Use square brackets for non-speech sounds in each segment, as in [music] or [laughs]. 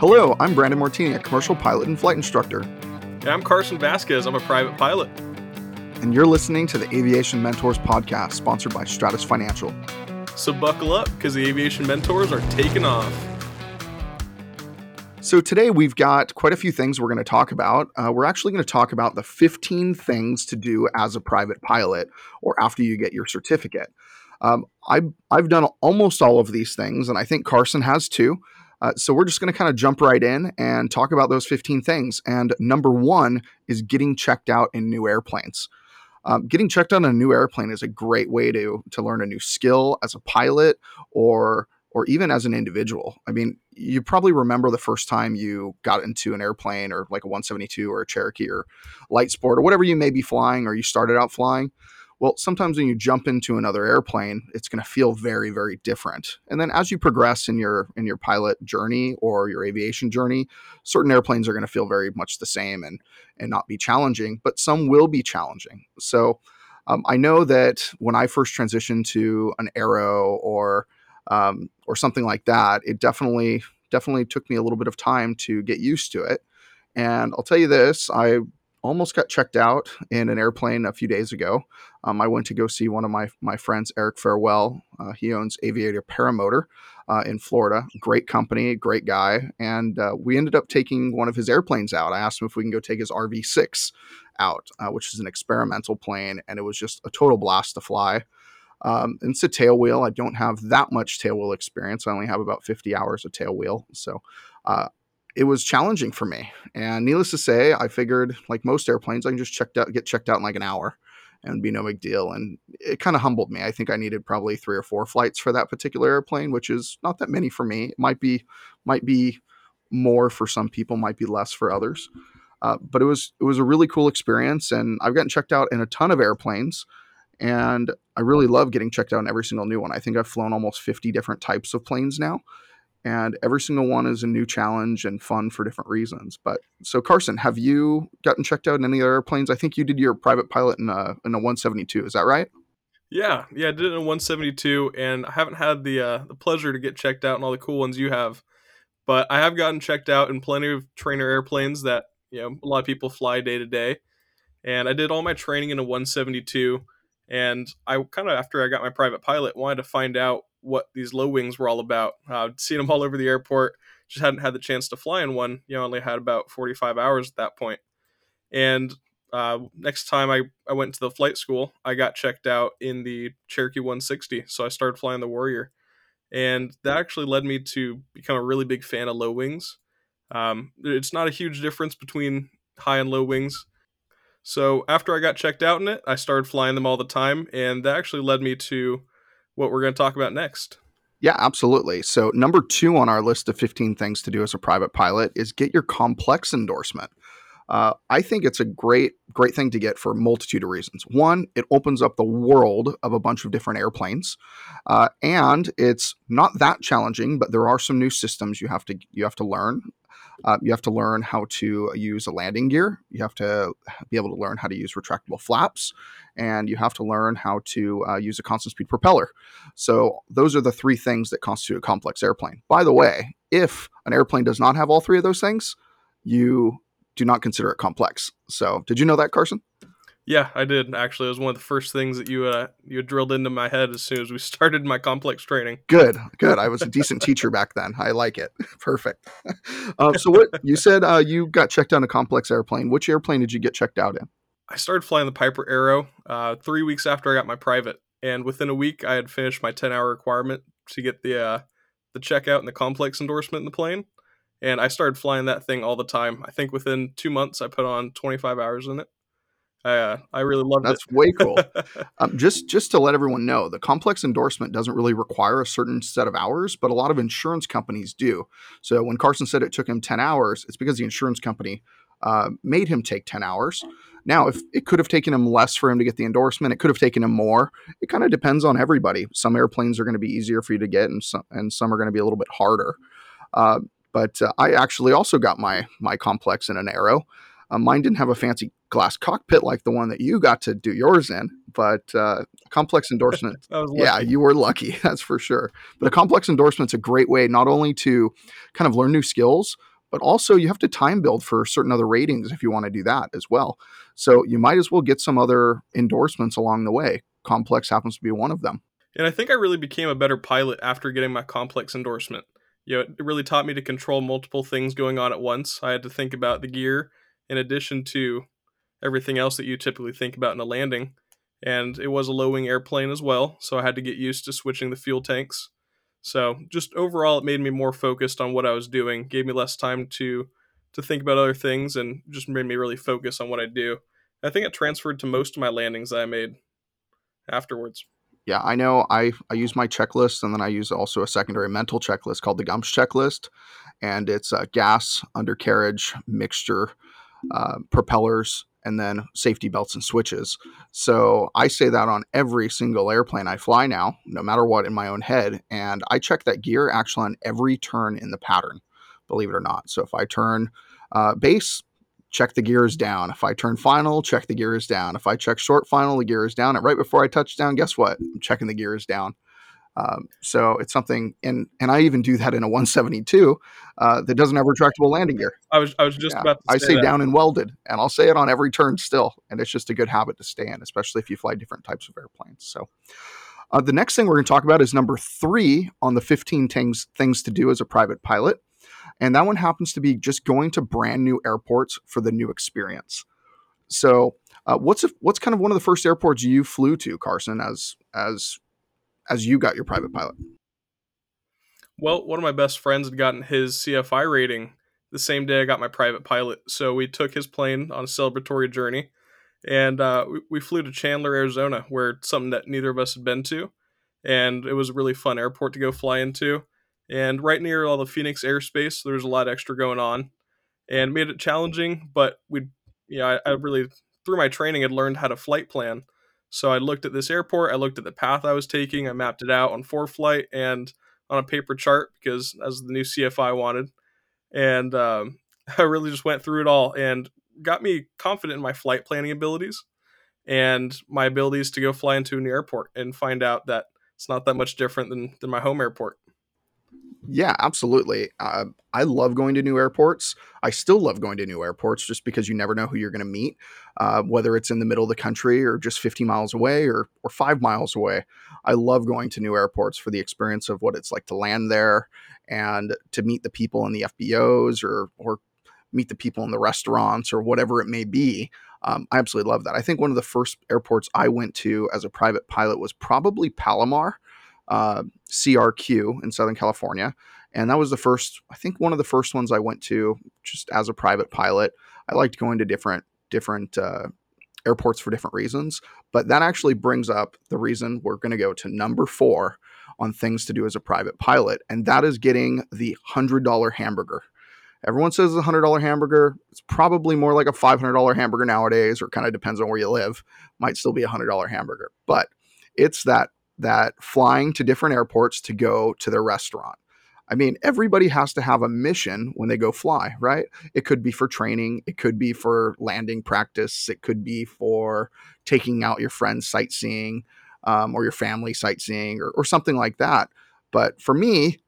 Hello, I'm Brandon Martini, a commercial pilot and flight instructor. And I'm Carson Vasquez. I'm a private pilot. And you're listening to the Aviation Mentors podcast, sponsored by Stratus Financial. So buckle up because the Aviation Mentors are taking off. So, today we've got quite a few things we're going to talk about. Uh, we're actually going to talk about the 15 things to do as a private pilot or after you get your certificate. Um, I, I've done almost all of these things, and I think Carson has too. Uh, so we're just going to kind of jump right in and talk about those 15 things. And number one is getting checked out in new airplanes. Um, getting checked out on a new airplane is a great way to to learn a new skill as a pilot or or even as an individual. I mean, you probably remember the first time you got into an airplane or like a 172 or a Cherokee or light sport or whatever you may be flying or you started out flying. Well, sometimes when you jump into another airplane, it's going to feel very, very different. And then as you progress in your in your pilot journey or your aviation journey, certain airplanes are going to feel very much the same and and not be challenging, but some will be challenging. So um, I know that when I first transitioned to an Arrow or um, or something like that, it definitely definitely took me a little bit of time to get used to it. And I'll tell you this, I almost got checked out in an airplane a few days ago. Um, I went to go see one of my my friends, Eric Farewell. Uh, he owns Aviator Paramotor uh, in Florida. Great company, great guy, and uh, we ended up taking one of his airplanes out. I asked him if we can go take his RV6 out, uh, which is an experimental plane, and it was just a total blast to fly. Um, it's a tailwheel. I don't have that much tailwheel experience. I only have about 50 hours of tailwheel. So uh, it was challenging for me. And needless to say, I figured, like most airplanes, I can just checked out, get checked out in like an hour and be no big deal. And it kind of humbled me. I think I needed probably three or four flights for that particular airplane, which is not that many for me. It might be, might be more for some people, might be less for others. Uh, but it was it was a really cool experience, and I've gotten checked out in a ton of airplanes, and I really love getting checked out in every single new one. I think I've flown almost 50 different types of planes now, and every single one is a new challenge and fun for different reasons. But so Carson, have you gotten checked out in any other airplanes? I think you did your private pilot in a in a 172. Is that right? Yeah, yeah, I did it in a 172, and I haven't had the uh, the pleasure to get checked out in all the cool ones you have, but I have gotten checked out in plenty of trainer airplanes that you know a lot of people fly day to day, and I did all my training in a 172, and I kind of after I got my private pilot wanted to find out what these low wings were all about. Uh, I'd seen them all over the airport, just hadn't had the chance to fly in one. You know, only had about 45 hours at that point. And uh, next time I, I went to the flight school, I got checked out in the Cherokee 160. So I started flying the Warrior. And that actually led me to become a really big fan of low wings. Um, it's not a huge difference between high and low wings. So after I got checked out in it, I started flying them all the time. And that actually led me to what we're going to talk about next. Yeah, absolutely. So, number two on our list of 15 things to do as a private pilot is get your complex endorsement. Uh, I think it's a great, great thing to get for a multitude of reasons. One, it opens up the world of a bunch of different airplanes, uh, and it's not that challenging. But there are some new systems you have to you have to learn. Uh, you have to learn how to use a landing gear. You have to be able to learn how to use retractable flaps, and you have to learn how to uh, use a constant speed propeller. So those are the three things that constitute a complex airplane. By the way, if an airplane does not have all three of those things, you do not consider it complex. So did you know that, Carson? Yeah, I did actually. It was one of the first things that you uh, you drilled into my head as soon as we [laughs] started my complex training. Good, good. I was a decent teacher back then. I like it. [laughs] Perfect. Um, so what you said? Uh, you got checked on a complex airplane. Which airplane did you get checked out in? I started flying the Piper Arrow uh, three weeks after I got my private, and within a week I had finished my ten hour requirement to get the uh, the checkout and the complex endorsement in the plane. And I started flying that thing all the time. I think within two months I put on 25 hours in it. Uh, I really love That's it. way cool. [laughs] um, just just to let everyone know, the complex endorsement doesn't really require a certain set of hours, but a lot of insurance companies do. So when Carson said it took him ten hours, it's because the insurance company uh, made him take ten hours. Now, if it could have taken him less for him to get the endorsement, it could have taken him more. It kind of depends on everybody. Some airplanes are going to be easier for you to get, and some and some are going to be a little bit harder. Uh, but uh, I actually also got my my complex in an Arrow. Uh, mine didn't have a fancy glass cockpit like the one that you got to do yours in, but uh, complex [laughs] endorsement. yeah, you were lucky, [laughs] that's for sure. But a complex endorsement is a great way not only to kind of learn new skills, but also you have to time build for certain other ratings if you want to do that as well. So you might as well get some other endorsements along the way. Complex happens to be one of them. And I think I really became a better pilot after getting my complex endorsement. You know, it really taught me to control multiple things going on at once. I had to think about the gear in addition to everything else that you typically think about in a landing. And it was a low wing airplane as well, so I had to get used to switching the fuel tanks. So just overall, it made me more focused on what I was doing, gave me less time to to think about other things, and just made me really focus on what I do. I think it transferred to most of my landings I made afterwards. Yeah, I know. I I use my checklist, and then I use also a secondary mental checklist called the GUMPS checklist, and it's uh, gas, undercarriage, mixture, uh, propellers, and then safety belts and switches. So I say that on every single airplane I fly now, no matter what, in my own head. And I check that gear actually on every turn in the pattern, believe it or not. So if I turn uh, base, check the gears down. If I turn final, check the gears down. If I check short final, the gear is down. And right before I touch down, guess what? I'm checking the gears down. Um, so it's something, and and I even do that in a 172 uh, that doesn't have retractable landing gear. I was I was just yeah. about. I say down and welded, and I'll say it on every turn still, and it's just a good habit to stay in, especially if you fly different types of airplanes. So. Uh, the next thing we're going to talk about is number three on the 15 things things to do as a private pilot, and that one happens to be just going to brand new airports for the new experience. So, uh, what's a, what's kind of one of the first airports you flew to, Carson, as as as you got your private pilot? Well, one of my best friends had gotten his CFI rating the same day I got my private pilot. So we took his plane on a celebratory journey and uh, we, we, flew to Chandler, Arizona, where something that neither of us had been to. And it was a really fun airport to go fly into. And right near all the Phoenix airspace, there was a lot extra going on and made it challenging. But we, yeah, I, I really, through my training, had learned how to flight plan. So I looked at this airport, I looked at the path I was taking, I mapped it out on ForeFlight and on a paper chart because as the new CFI wanted, and um, [laughs] I really just went through it all and got me confident in my flight planning abilities and my abilities to go fly into a new airport and find out that it's not that much different than, than my home airport. Yeah, absolutely. Uh, I love going to new airports. I still love going to new airports just because you never know who you're going to meet, uh, whether it's in the middle of the country or just 50 miles away or, or five miles away. I love going to new airports for the experience of what it's like to land there and to meet the people in the FBOs or, or meet the people in the restaurants or whatever it may be. Um, I absolutely love that. I think one of the first airports I went to as a private pilot was probably Palomar uh, CRQ in Southern California. And that was the first, I think, one of the first ones I went to just as a private pilot. I liked going to different different uh, airports for different reasons, but that actually brings up the reason we're going to go to number four on things to do as a private pilot, and that is getting the hundred dollar hamburger. Everyone says a hundred dollar hamburger. It's probably more like a five hundred dollar hamburger nowadays, or kind of depends on where you live. Might still be a hundred dollar hamburger, but it's that that flying to different airports to go to their restaurant. I mean, everybody has to have a mission when they go fly, right? It could be for training, it could be for landing practice, it could be for taking out your friends sightseeing um, or your family sightseeing or, or something like that. But for me,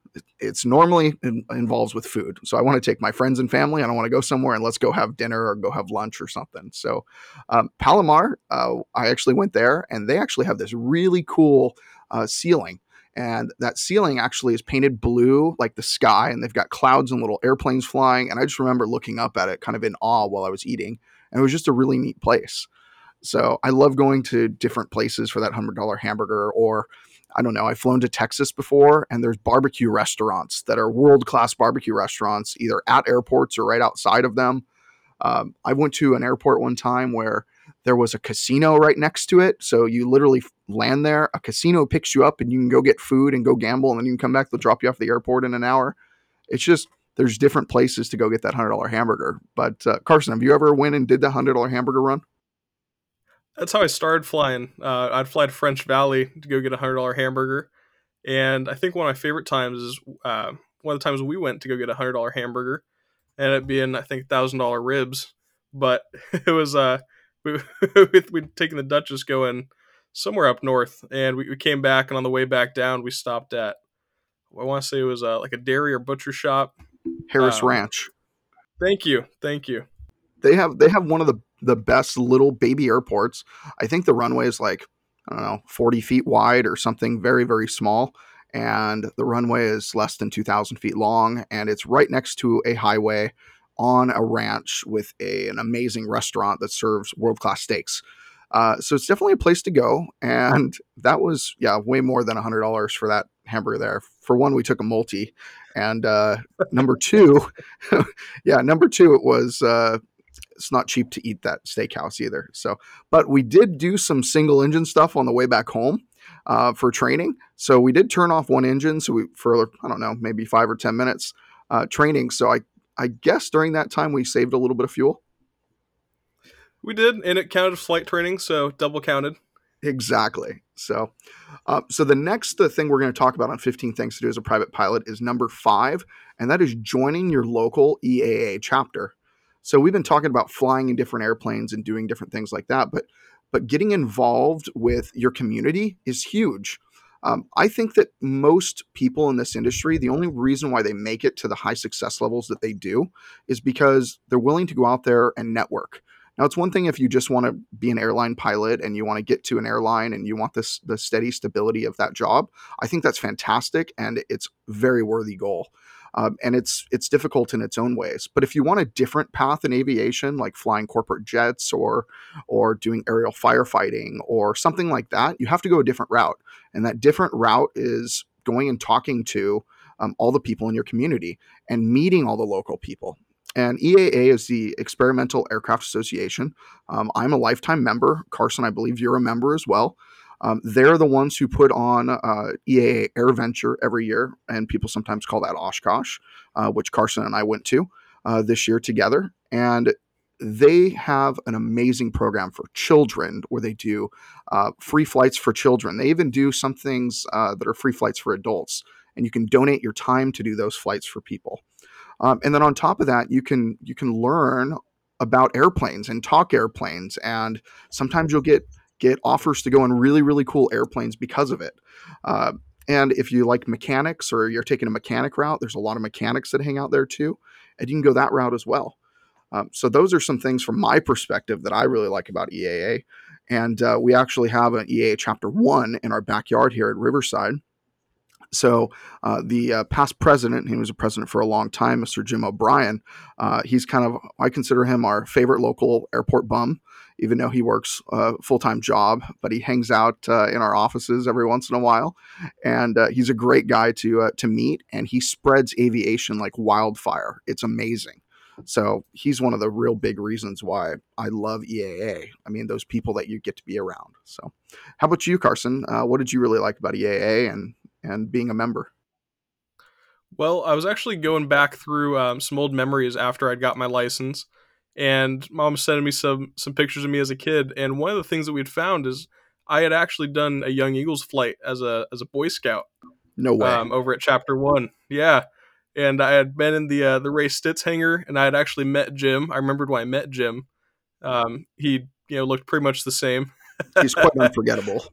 it's normally in, involves with food. So I want to take my friends and family, I want to go somewhere and let's go have dinner or go have lunch or something. So um, Palomar, uh, I actually went there, and they actually have this really cool uh, ceiling. And that ceiling actually is painted blue, like the sky, and they've got clouds and little airplanes flying. And I just remember looking up at it, kind of in awe while I was eating. And it was just a really neat place. So I love going to different places for that hundred dollar hamburger or I don't know, I've flown to Texas before and there's barbecue restaurants that are world class barbecue restaurants, either at airports or right outside of them. Um, I went to an airport one time where there was a casino right next to it. So you literally land there, a casino picks you up, and you can go get food and go gamble, and then you can come back. They'll drop you off the airport in an hour. It's just there's different places to go get that hundred dollar hamburger. But uh, Carson, have you ever went and did the hundred dollar hamburger run? That's how I started flying. Uh, I'd fly to French Valley to go get a hundred dollar hamburger, and I think one of my favorite times is uh, one of the times we went to go get a hundred dollar hamburger, and it being I think thousand dollar ribs, but [laughs] it was uh we [laughs] we'd taken the Duchess going somewhere up north, and we, we came back, and on the way back down we stopped at I want to say it was uh, like a dairy or butcher shop, Harris um, Ranch. Thank you, thank you. They have they have one of the the best little baby airports. I think the runway is like I don't know forty feet wide or something very very small, and the runway is less than two thousand feet long, and it's right next to a highway on a ranch with a, an amazing restaurant that serves world class steaks. Uh, so it's definitely a place to go. And that was, yeah, way more than $100 for that hamburger there. For one, we took a multi. And uh, number two, [laughs] yeah, number two, it was, uh, it's not cheap to eat that steakhouse either. So, but we did do some single engine stuff on the way back home. Uh, for training, so we did turn off one engine. So we for I don't know maybe five or ten minutes uh, training. So I I guess during that time we saved a little bit of fuel. We did, and it counted flight training, so double counted. Exactly. So, uh, so the next uh, thing we're going to talk about on 15 things to do as a private pilot is number five, and that is joining your local EAA chapter. So we've been talking about flying in different airplanes and doing different things like that, but but getting involved with your community is huge. Um, I think that most people in this industry, the only reason why they make it to the high success levels that they do is because they're willing to go out there and network. Now, it's one thing if you just want to be an airline pilot and you want to get to an airline and you want this the steady stability of that job. I think that's fantastic and it's very worthy goal. Um, and it's it's difficult in its own ways. But if you want a different path in aviation, like flying corporate jets or or doing aerial firefighting or something like that, you have to go a different route. And that different route is going and talking to um, all the people in your community and meeting all the local people. And EAA is the Experimental Aircraft Association. Um, I'm a lifetime member. Carson, I believe you're a member as well. Um, they're the ones who put on uh, EAA AirVenture every year, and people sometimes call that Oshkosh, uh, which Carson and I went to uh, this year together. And they have an amazing program for children where they do uh, free flights for children. They even do some things uh, that are free flights for adults, and you can donate your time to do those flights for people. Um, and then on top of that, you can you can learn about airplanes and talk airplanes, and sometimes you'll get get offers to go in really, really cool airplanes because of it. Uh, and if you like mechanics or you're taking a mechanic route, there's a lot of mechanics that hang out there too. And you can go that route as well. Um, so those are some things from my perspective that I really like about EAA. And uh, we actually have an EAA chapter one in our backyard here at Riverside. So uh, the uh, past president, he was a president for a long time, Mr. Jim O'Brien. Uh, he's kind of, I consider him our favorite local airport bum even though he works a full time job, but he hangs out uh, in our offices every once in a while. And uh, he's a great guy to uh, to meet, and he spreads aviation like wildfire. It's amazing. So he's one of the real big reasons why I love EAA. I mean, those people that you get to be around. So, how about you, Carson? Uh, what did you really like about EAA and and being a member? Well, I was actually going back through um, some old memories after I'd got my license and mom sending me some some pictures of me as a kid. And one of the things that we'd found is i had actually done a young eagles flight as a as a boy scout no way. um, over at chapter one. Yeah. And i had been in the uh, the ray Stits hangar and i had actually met jim. I remembered when i met jim. Um, he you know looked pretty much the same. He's quite [laughs] unforgettable.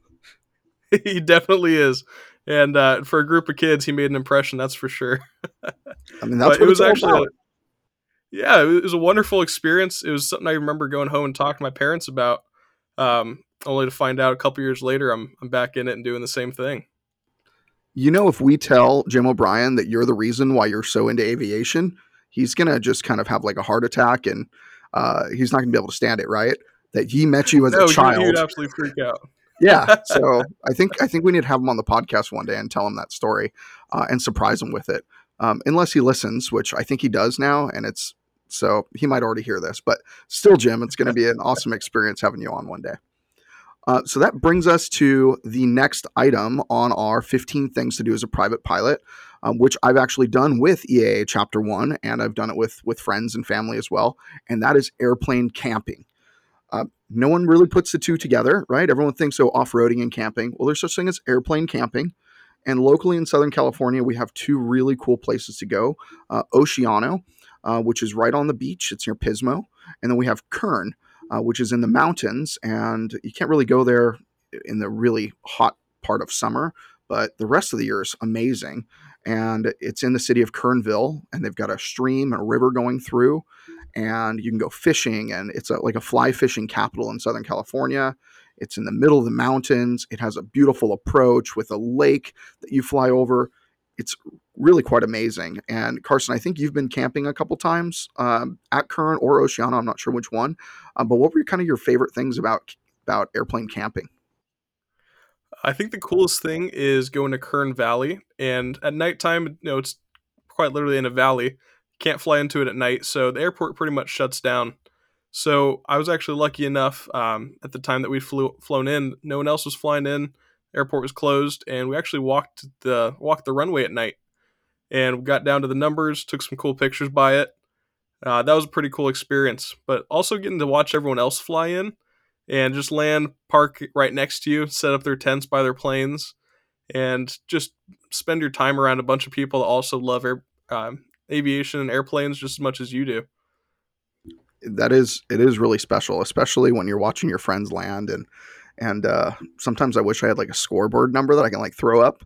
He definitely is. And uh, for a group of kids he made an impression that's for sure. I mean that's what it was actually yeah, it was a wonderful experience. It was something I remember going home and talking to my parents about. Um, only to find out a couple years later, I'm I'm back in it and doing the same thing. You know, if we tell Jim O'Brien that you're the reason why you're so into aviation, he's gonna just kind of have like a heart attack, and uh, he's not gonna be able to stand it, right? That he met you as no, a child. He'd absolutely freak out. [laughs] yeah, so [laughs] I think I think we need to have him on the podcast one day and tell him that story uh, and surprise him with it. Um, unless he listens, which I think he does now, and it's so he might already hear this, but still, Jim, it's going [laughs] to be an awesome experience having you on one day. Uh, so that brings us to the next item on our 15 things to do as a private pilot, um, which I've actually done with EAA Chapter One, and I've done it with with friends and family as well, and that is airplane camping. Uh, no one really puts the two together, right? Everyone thinks so off-roading and camping. Well, there's such thing as airplane camping. And locally in Southern California, we have two really cool places to go. Uh, Oceano, uh, which is right on the beach. It's near Pismo. And then we have Kern, uh, which is in the mountains. And you can't really go there in the really hot part of summer, but the rest of the year is amazing. and it's in the city of Kernville, and they've got a stream and a river going through, and you can go fishing, and it's a, like a fly fishing capital in Southern California. It's in the middle of the mountains. It has a beautiful approach with a lake that you fly over. It's really quite amazing. And Carson, I think you've been camping a couple times um, at Kern or Oceano. I'm not sure which one, um, but what were kind of your favorite things about about airplane camping? I think the coolest thing is going to Kern Valley, and at nighttime, you know, it's quite literally in a valley. Can't fly into it at night, so the airport pretty much shuts down. So I was actually lucky enough um, at the time that we flew flown in. No one else was flying in. Airport was closed, and we actually walked the walked the runway at night, and got down to the numbers. Took some cool pictures by it. Uh, that was a pretty cool experience. But also getting to watch everyone else fly in and just land, park right next to you, set up their tents by their planes, and just spend your time around a bunch of people that also love air, um, aviation and airplanes just as much as you do. That is, it is really special, especially when you're watching your friends land and and uh, sometimes I wish I had like a scoreboard number that I can like throw up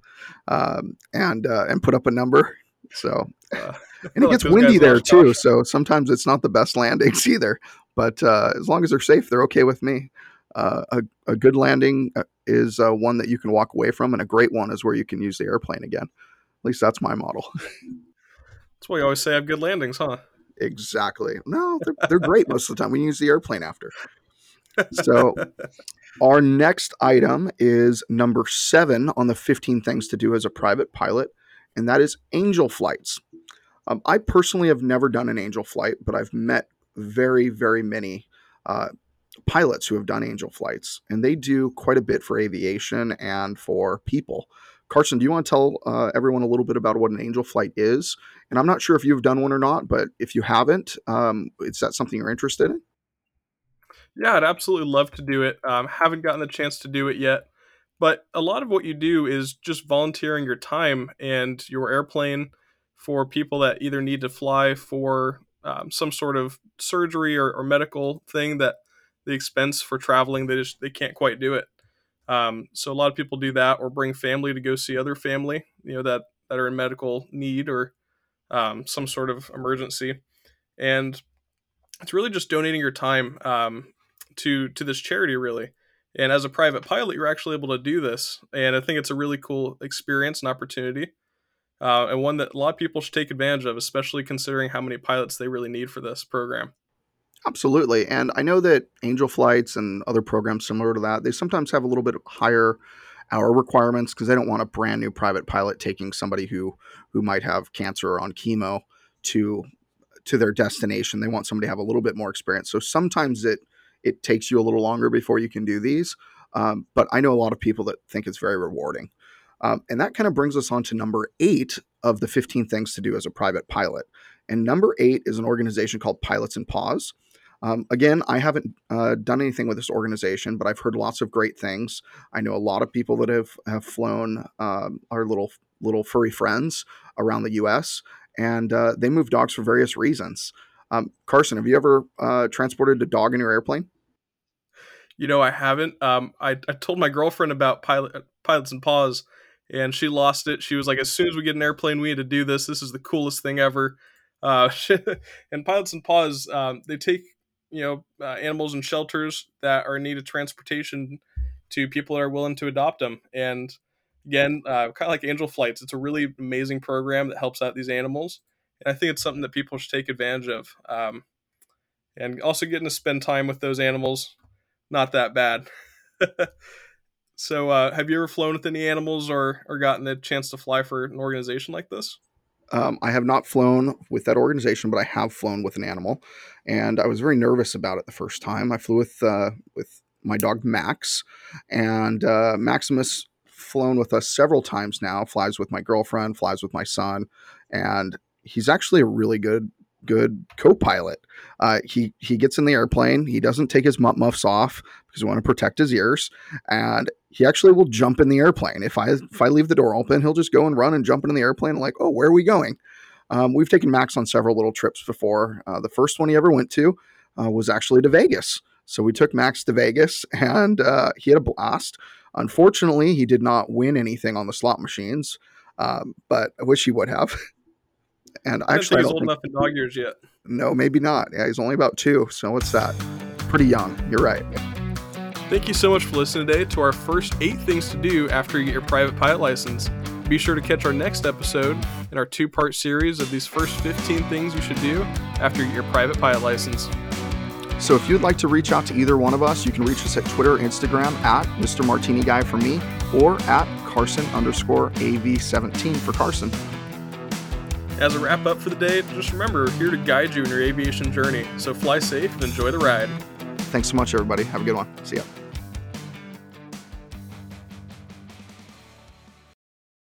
um, and uh, and put up a number. So uh, [laughs] and it gets windy there too, Josh. so sometimes it's not the best [laughs] landings either. But uh, as long as they're safe, they're okay with me. Uh, a, a good landing is uh, one that you can walk away from, and a great one is where you can use the airplane again. At least that's my model. [laughs] that's why you always say I have good landings, huh? Exactly. No, they're, they're great most of the time. We use the airplane after. So, our next item is number seven on the 15 things to do as a private pilot, and that is angel flights. Um, I personally have never done an angel flight, but I've met very, very many uh, pilots who have done angel flights, and they do quite a bit for aviation and for people. Carson, do you want to tell uh, everyone a little bit about what an angel flight is? And I'm not sure if you've done one or not, but if you haven't, um, is that something you're interested in? Yeah, I'd absolutely love to do it. Um, haven't gotten the chance to do it yet, but a lot of what you do is just volunteering your time and your airplane for people that either need to fly for um, some sort of surgery or, or, medical thing that the expense for traveling they just they can't quite do it. Um, so a lot of people do that or bring family to go see other family, you know that that are in medical need or um, some sort of emergency, and it's really just donating your time um, to to this charity really. And as a private pilot, you're actually able to do this, and I think it's a really cool experience and opportunity uh, and one that a lot of people should take advantage of, especially considering how many pilots they really need for this program. Absolutely. And I know that Angel Flights and other programs similar to that, they sometimes have a little bit higher hour requirements because they don't want a brand new private pilot taking somebody who who might have cancer or on chemo to to their destination. They want somebody to have a little bit more experience. So sometimes it it takes you a little longer before you can do these. Um, but I know a lot of people that think it's very rewarding. Um, and that kind of brings us on to number eight of the 15 things to do as a private pilot. And number eight is an organization called Pilots and Paws. Um, again, I haven't uh, done anything with this organization, but I've heard lots of great things. I know a lot of people that have have flown um, our little little furry friends around the U.S. and uh, they move dogs for various reasons. Um, Carson, have you ever uh, transported a dog in your airplane? You know, I haven't. Um, I, I told my girlfriend about pilot, pilots and paws, and she lost it. She was like, as soon as we get an airplane, we need to do this. This is the coolest thing ever. Uh, [laughs] and pilots and paws, um, they take you know uh, animals in shelters that are in need of transportation to people that are willing to adopt them. And again, uh, kind of like Angel Flights, it's a really amazing program that helps out these animals. And I think it's something that people should take advantage of. Um, and also getting to spend time with those animals, not that bad. [laughs] So, uh, have you ever flown with any animals or or gotten a chance to fly for an organization like this? Um, I have not flown with that organization, but I have flown with an animal, and I was very nervous about it the first time. I flew with uh, with my dog Max, and uh, Maximus flown with us several times now. Flies with my girlfriend, flies with my son, and he's actually a really good good co-pilot. Uh, he he gets in the airplane. He doesn't take his muff muffs off because we want to protect his ears, and he actually will jump in the airplane. If I if I leave the door open, he'll just go and run and jump into the airplane. like, oh, where are we going? Um, we've taken Max on several little trips before. Uh, the first one he ever went to uh, was actually to Vegas. So we took Max to Vegas, [laughs] and uh, he had a blast. Unfortunately, he did not win anything on the slot machines. Um, but I wish he would have. [laughs] And I actually, he's old think, enough in dog years yet. no, maybe not. Yeah, he's only about two. So what's that? Pretty young. You're right. Thank you so much for listening today to our first eight things to do after you get your private pilot license. Be sure to catch our next episode in our two part series of these first 15 things you should do after you get your private pilot license. So if you'd like to reach out to either one of us, you can reach us at Twitter, Instagram at Mr. Martini Guy for me, or at Carson underscore AV17 for Carson. As a wrap up for the day, just remember we're here to guide you in your aviation journey. So fly safe and enjoy the ride. Thanks so much, everybody. Have a good one. See ya.